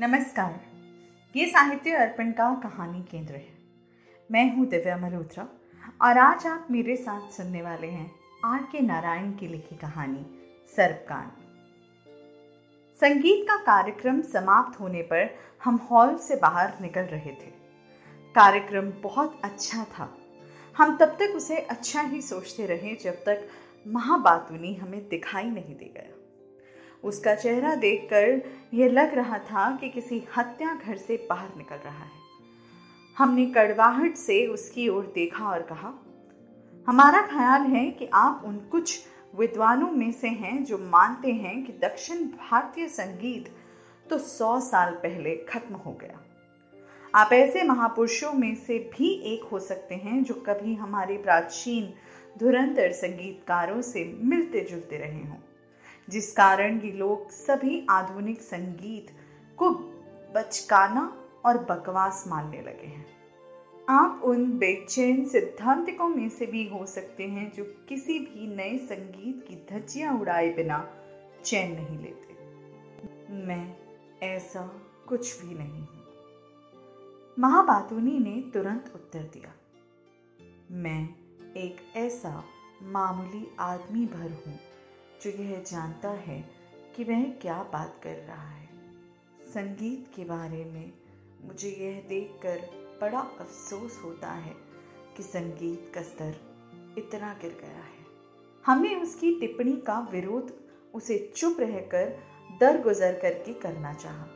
नमस्कार। ये साहित्य अर्पण का कहानी केंद्र है। मैं हूँ दिव्या मल्होत्रा और आज आप मेरे साथ सुनने वाले हैं आर के नारायण की लिखी कहानी सर्पकांड संगीत का कार्यक्रम समाप्त होने पर हम हॉल से बाहर निकल रहे थे। कार्यक्रम बहुत अच्छा था। हम तब तक उसे अच्छा ही सोचते रहे जब तक महाबातुनी हमें दिखाई नहीं दे गया। उसका चेहरा देखकर यह लग रहा था कि किसी हत्या घर से बाहर निकल रहा है। हमने कड़वाहट से उसकी ओर देखा और कहा, हमारा ख्याल है कि आप उन कुछ विद्वानों में से हैं जो मानते हैं कि दक्षिण भारतीय संगीत तो सौ साल पहले खत्म हो गया। आप ऐसे महापुरुषों में से भी एक हो सकते हैं जो कभी हमारे प्राचीन धुरंधर संगीतकारों से मिलते जुलते रहे हों। जिस कारण ये लोग सभी आधुनिक संगीत को बचकाना और बकवास मानने लगे हैं। आप उन बेचैन सिद्धांतिकों में से भी हो सकते हैं जो किसी भी नए संगीत की धज्जियाँ उड़ाए बिना चैन नहीं लेते। मैं ऐसा कुछ भी नहीं हूँ। महाबातुनी ने तुरंत उत्तर दिया। मैं एक ऐसा मामूली आदमी भर हूँ जो यह जानता है कि वह क्या बात कर रहा है। संगीत के बारे में मुझे यह देखकर बड़ा अफसोस होता है कि संगीत का स्तर इतना गिर गया है। हमें उसकी टिप्पणी का विरोध उसे चुप रहकर दरगुजर करके करना चाहा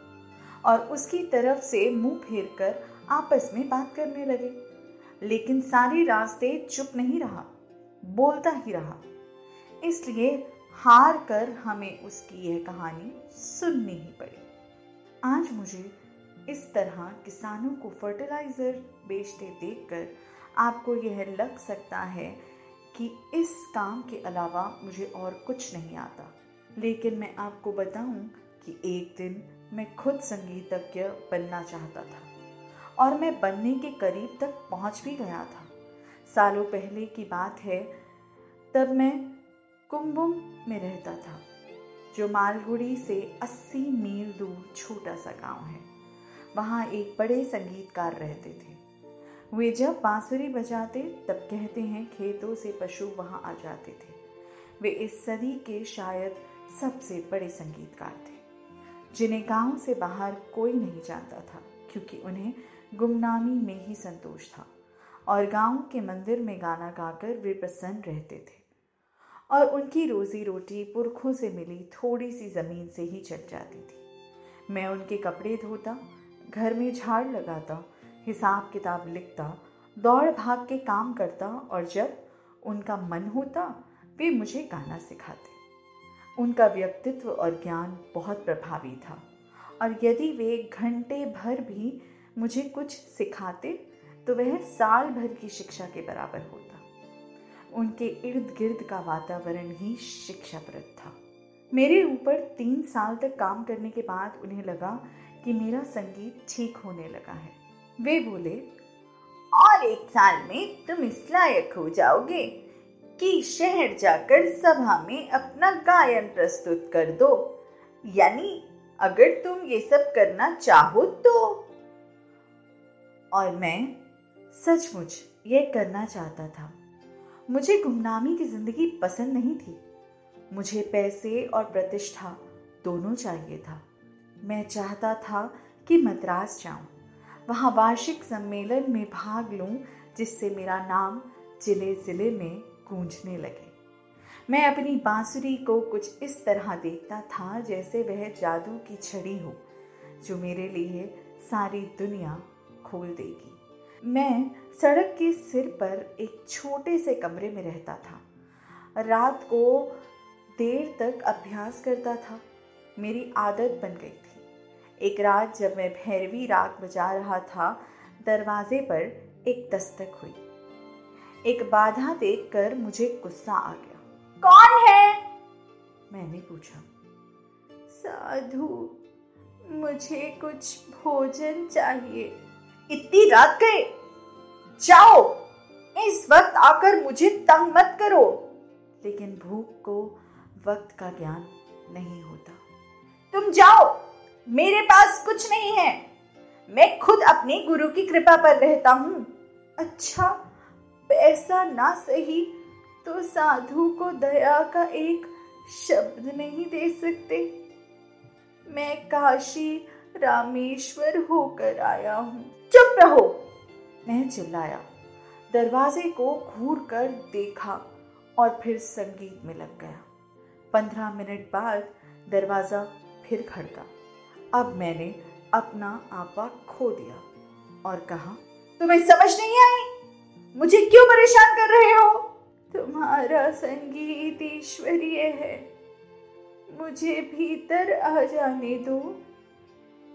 और उसकी तरफ़ से मुँह फेर कर आपस में बात करने लगे। लेकिन सारे रास्ते चुप नहीं रहा, बोलता ही रहा। इसलिए हार कर हमें उसकी यह कहानी सुननी ही पड़ी। आज मुझे इस तरह किसानों को फर्टिलाइज़र बेचते देखकर आपको यह लग सकता है कि इस काम के अलावा मुझे और कुछ नहीं आता। लेकिन मैं आपको बताऊँ कि एक दिन मैं खुद संगीतज्ञ बनना चाहता था और मैं बनने के करीब तक पहुँच भी गया था। सालों पहले की बात है, तब मैं कुंभुम में रहता था, जो मालगुड़ी से 80 मील दूर छोटा सा गाँव है। वहाँ एक बड़े संगीतकार रहते थे। वे जब बांसुरी बजाते, तब कहते हैं खेतों से पशु वहाँ आ जाते थे। वे इस सदी के शायद सबसे बड़े संगीतकार थे, जिन्हें गाँव से बाहर कोई नहीं जानता था, क्योंकि उन्हें गुमनामी में ही संतोष था, और गाँव के मंदिर में गाना गाकर वे प्रसन्न रहते थे। और उनकी रोज़ी रोटी पुरखों से मिली थोड़ी सी ज़मीन से ही चल जाती थी। मैं उनके कपड़े धोता, घर में झाड़ लगाता, हिसाब किताब लिखता, दौड़ भाग के काम करता और जब उनका मन होता, वे मुझे गाना सिखाते। उनका व्यक्तित्व और ज्ञान बहुत प्रभावी था और यदि वे घंटे भर भी मुझे कुछ सिखाते तो वह साल भर की शिक्षा के बराबर होता। उनके इर्द गिर्द का वातावरण ही शिक्षाप्रद था। मेरे ऊपर तीन साल तक काम करने के बाद उन्हें लगा कि मेरा संगीत ठीक होने लगा है। वे बोले, और एक साल में तुम इस लायक हो जाओगे कि शहर जाकर सभा में अपना गायन प्रस्तुत कर दो। यानी अगर तुम ये सब करना चाहो तो। और मैं सचमुच ये करना चाहता था। मुझे गुमनामी की ज़िंदगी पसंद नहीं थी। मुझे पैसे और प्रतिष्ठा दोनों चाहिए था। मैं चाहता था कि मद्रास जाऊँ। वहाँ वार्षिक सम्मेलन में भाग लूँ, जिससे मेरा नाम ज़िले ज़िले में गूंजने लगे। मैं अपनी बांसुरी को कुछ इस तरह देखता था, जैसे वह जादू की छड़ी हो, जो मेरे लिए सारी दुनिया खोल देगी। मैं सड़क के सिर पर एक छोटे से कमरे में रहता था। रात को देर तक अभ्यास करता था। मेरी आदत बन गई थी। एक रात जब मैं भैरवी राग बजा रहा था, दरवाजे पर एक दस्तक हुई। एक बाधा देखकर मुझे गुस्सा आ गया। कौन है? मैंने पूछा। साधु, मुझे कुछ भोजन चाहिए। इतनी रात गए? जाओ, इस वक्त आकर मुझे तंग मत करो। लेकिन भूख को वक्त का ज्ञान नहीं होता। तुम जाओ, मेरे पास कुछ नहीं है। मैं खुद अपने गुरु की कृपा पर रहता हूँ। अच्छा पैसा ना सही तो साधु को दया का एक शब्द नहीं दे सकते। मैं काशी रामेश्वर होकर आया हूँ। चुप रहो। मैं चिल्लाया। दरवाजे को घूर कर देखा और फिर संगीत में लग गया। पंद्रह मिनट बाद दरवाज़ा फिर खड़का। अब मैंने अपना आपा खो दिया और कहा, तुम्हें समझ नहीं आई? मुझे क्यों परेशान कर रहे हो? तुम्हारा संगीत ईश्वरीय है। मुझे भीतर आ जाने दो।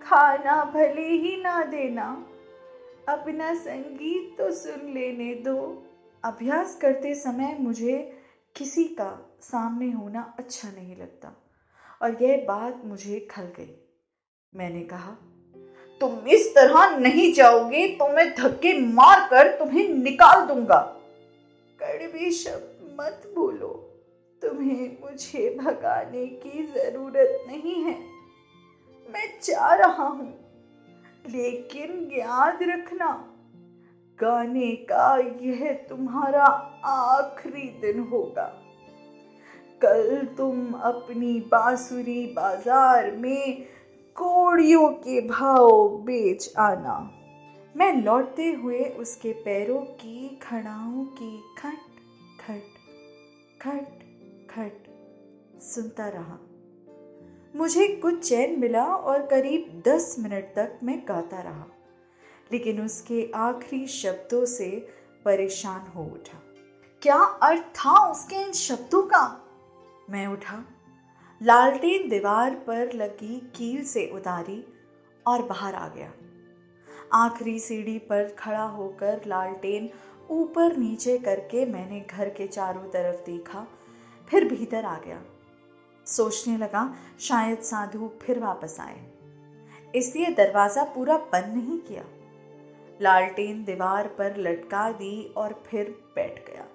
खाना भले ही ना देना अपना संगीत तो सुन लेने दो। अभ्यास करते समय मुझे किसी का सामने होना अच्छा नहीं लगता और यह बात मुझे खल गई। मैंने कहा, तुम इस तरह नहीं जाओगे तो मैं धक्के मार कर तुम्हें निकाल दूँगा। कड़वे शब्द मत बोलो। तुम्हें मुझे भगाने की ज़रूरत नहीं है। मैं जा रहा हूँ। लेकिन याद रखना, गाने का यह तुम्हारा आखिरी दिन होगा। कल तुम अपनी बांसुरी बाज़ार में कोड़ियों के भाव बेच आना। मैं लौटते हुए उसके पैरों की खड़ाओं की खट खट खट खट सुनता रहा। मुझे कुछ चैन मिला और करीब दस मिनट तक मैं गाता रहा। लेकिन उसके आखिरी शब्दों से परेशान हो उठा। क्या अर्थ था उसके इन शब्दों का? मैं उठा। लालटेन दीवार पर लगी कील से उतारी और बाहर आ गया। आखिरी सीढ़ी पर खड़ा होकर लालटेन ऊपर नीचे करके मैंने घर के चारों तरफ़ देखा, फिर भीतर आ गया। सोचने लगा, शायद साधु फिर वापस आए। इसलिए दरवाज़ा पूरा बंद नहीं किया। लालटेन दीवार पर लटका दी और फिर बैठ गया।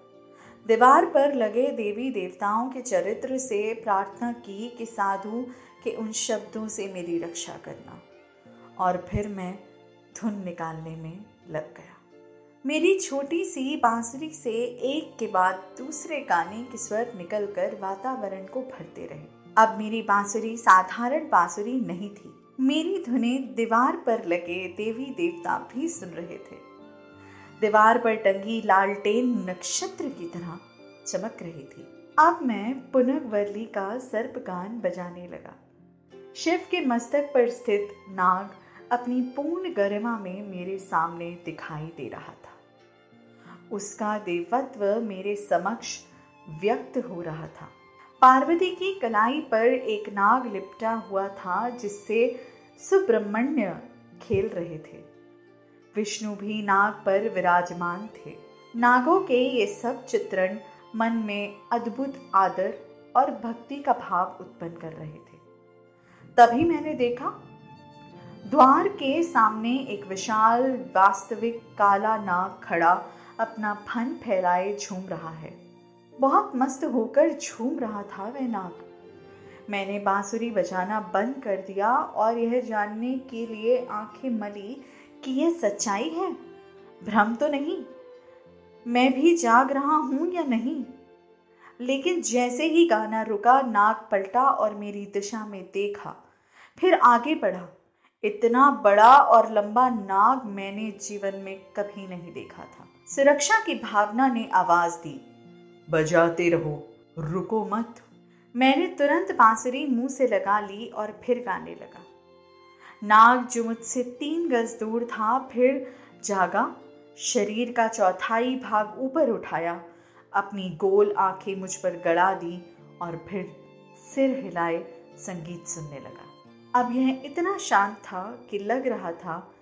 दीवार पर लगे देवी देवताओं के चरित्र से प्रार्थना की कि साधु के उन शब्दों से मेरी रक्षा करना। और फिर मैं धुन निकालने में लग गया। मेरी छोटी सी बांसुरी से एक के बाद दूसरे गाने के स्वर निकलकर वातावरण को भरते रहे। अब मेरी बांसुरी साधारण बांसुरी नहीं थी। मेरी धुनें दीवार पर लगे देवी देवता भी सुन रहे थे। दीवार पर टंगी लालटेन नक्षत्र की तरह चमक रही थी। अब मैं पुनः वर्ली का सर्पगान बजाने लगा। शिव के मस्तक पर स्थित नाग अपनी पूर्ण गरिमा में मेरे सामने दिखाई दे रहा था। उसका देवत्व मेरे समक्ष व्यक्त हो रहा था। पार्वती की कलाई पर एक नाग लिपटा हुआ था, जिससे सुब्रह्मण्य खेल रहे थे। विष्णु भी नाग पर विराजमान थे। नागों के ये सब चित्रण मन में अद्भुत आदर और भक्ति का भाव उत्पन्न कर रहे थे। तभी मैंने देखा, द्वार के सामने एक विशाल वास्तविक काला नाग खड़ा अपना फन फैलाए झूम रहा है। बहुत मस्त होकर झूम रहा था वह नाग। मैंने बांसुरी बजाना बंद कर दिया और यह जानने के लिए आँखें मली कि यह सच्चाई है। भ्रम तो नहीं। मैं भी जाग रहा हूँ या नहीं? लेकिन जैसे ही गाना रुका नाक पलटा और मेरी दिशा में देखा। फिर आगे बढ़ा। इतना बड़ा और लंबा नाग मैंने जीवन में कभी नहीं देखा था। सुरक्षा की भावना ने आवाज़ दी, बजाते रहो, रुको मत। मैंने तुरंत बांसुरी मुँह से लगा ली और फिर गाने लगा। नाग जो मुझसे तीन गज दूर था, फिर जागा, शरीर का चौथाई भाग ऊपर उठाया, अपनी गोल आँखें मुझ पर गड़ा दी और फिर सिर हिलाए संगीत सुनने लगा। अब यह इतना शांत था कि लग रहा था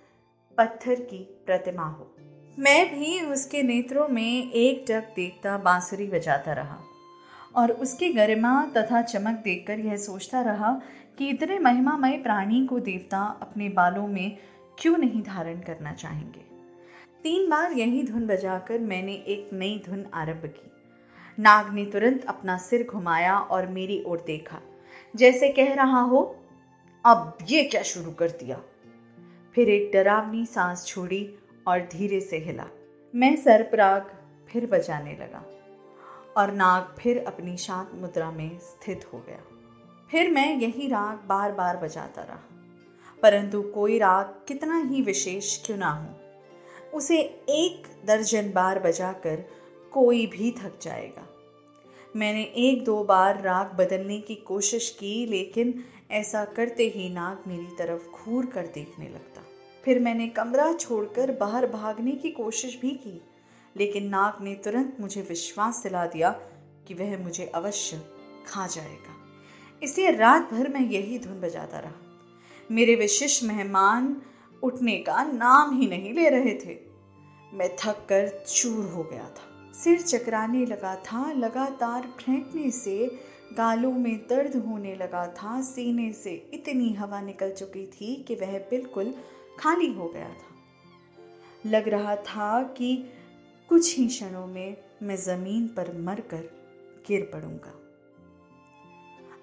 पत्थर की प्रतिमा हो। मैं भी उसके नेत्रों में एक टक देखता बांसुरी बजाता रहा और उसकी गरिमा तथा चमक देखकर यह सोचता रहा कि इतने महिमामय प्राणी को देवता अपने बालों में क्यों नहीं धारण करना चाहेंगे। तीन बार यही धुन बजाकर मैंने एक नई धुन आरंभ की। नाग ने तुरंत अपना सिर घुमाया और मेरी ओर देखा। जैसे कह रहा हो अब ये क्या शुरू कर दिया? फिर एक डरावनी सांस छोड़ी और धीरे से हिला। मैं सरपराग फिर बजाने लगा और नाग फिर अपनी शांत मुद्रा में स्थित हो गया। फिर मैं यही राग बार बार बजाता रहा, परंतु कोई राग कितना ही विशेष क्यों ना हो, उसे एक दर्जन बार बजाकर कोई भी थक जाएगा। मैंने एक दो बार राग बदलने की कोशिश की, लेकिन ऐसा करते ही नाग मेरी तरफ़ घूर कर देखने लगता। फिर मैंने कमरा छोड़कर बाहर भागने की कोशिश भी की, लेकिन नाग ने तुरंत मुझे विश्वास दिला दिया कि वह मुझे अवश्य खा जाएगा। इसलिए रात भर मैं यही धुन बजाता रहा। मेरे विशिष्ट मेहमान उठने का नाम ही नहीं ले रहे थे। मैं थक कर चूर हो गया था। सिर चकराने लगा था, लगातार फेंकने से गालों में दर्द होने लगा था। सीने से इतनी हवा निकल चुकी थी कि वह बिल्कुल खाली हो गया था। लग रहा था कि कुछ ही क्षणों में मैं ज़मीन पर मरकर गिर पड़ूँगा।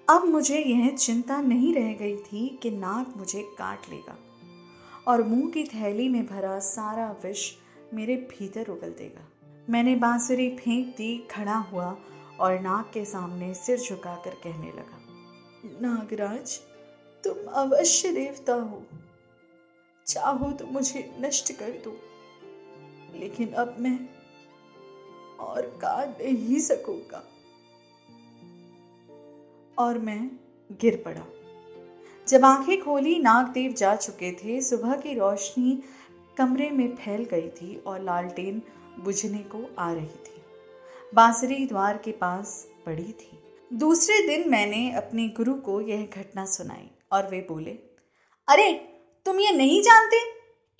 अब मुझे यह चिंता नहीं रह गई थी कि नाक मुझे काट लेगा और मुँह की थैली में भरा सारा विष मेरे भीतर उगल देगा। मैंने बांसुरी फेंक दी, खड़ा हुआ और नाग के सामने सिर झुकाकर कहने लगा, नागराज, तुम अवश्य देवता हो। चाहो तो मुझे नष्ट कर दो, लेकिन अब मैं और काट नहीं सकूँगा। और मैं गिर पड़ा। जब आँखें खोली, नागदेव जा चुके थे। सुबह की रोशनी कमरे में फैल गई थी और लालटेन बुझने को आ रही थी। बांसुरी द्वार के पास पड़ी थी। दूसरे दिन मैंने अपने गुरु को यह घटना सुनाई और वे बोले, अरे, तुम ये नहीं जानते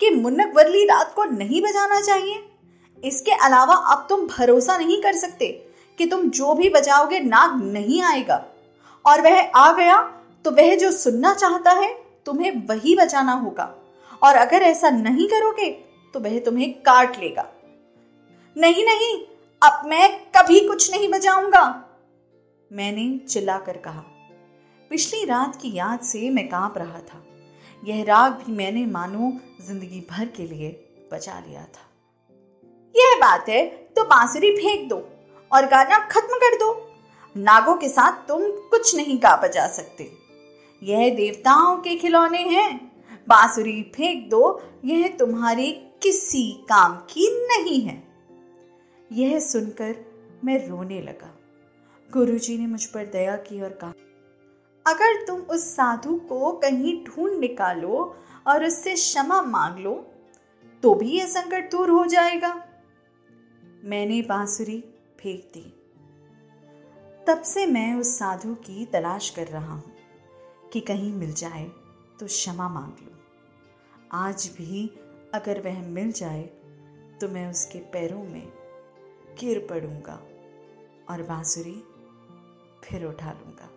कि मुन्नक वरली रात को नहीं बजाना चाहिए? इसके अलावा अब तुम भरोसा नहीं कर सकते कि तुम जो भी बजाओगे नाग नहीं आएगा। और वह आ गया तो वह जो सुनना चाहता है, तुम्हें वही बजाना होगा। और अगर ऐसा नहीं करोगे तो वह तुम्हें काट लेगा। नहीं नहीं अब मैं कभी कुछ नहीं बजाऊँगा। मैंने चिल्लाकर कहा, पिछली रात की याद से मैं काँप रहा था। यह राग भी मैंने मानो ज़िंदगी भर के लिए बचा लिया था। यह बात है तो बांसुरी फेंक दो और गाना खत्म कर दो। नागों के साथ तुम कुछ नहीं गा बजा सकते। यह देवताओं के खिलौने हैं। बांसुरी फेंक दो, यह तुम्हारे किसी काम की नहीं है। यह सुनकर मैं रोने लगा। गुरुजी ने मुझ पर दया की और कहा, अगर तुम उस साधु को कहीं ढूंढ निकालो और उससे क्षमा मांग लो तो भी यह संकट दूर हो जाएगा। मैंने बांसुरी फेंक दी। तब से मैं उस साधु की तलाश कर रहा हूँ कि कहीं मिल जाए तो क्षमा मांग लो। आज भी अगर वह मिल जाए तो मैं उसके पैरों में गिर पड़ूँगा और बांसुरी फिर उठा लूँगा।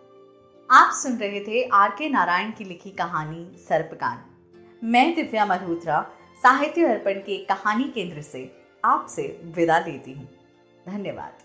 आप सुन रहे थे आर के नारायण की लिखी कहानी सर्पकान मैं दिव्या मल्होत्रा, साहित्य अर्पण के कहानी केंद्र से आपसे विदा लेती हूँ। धन्यवाद।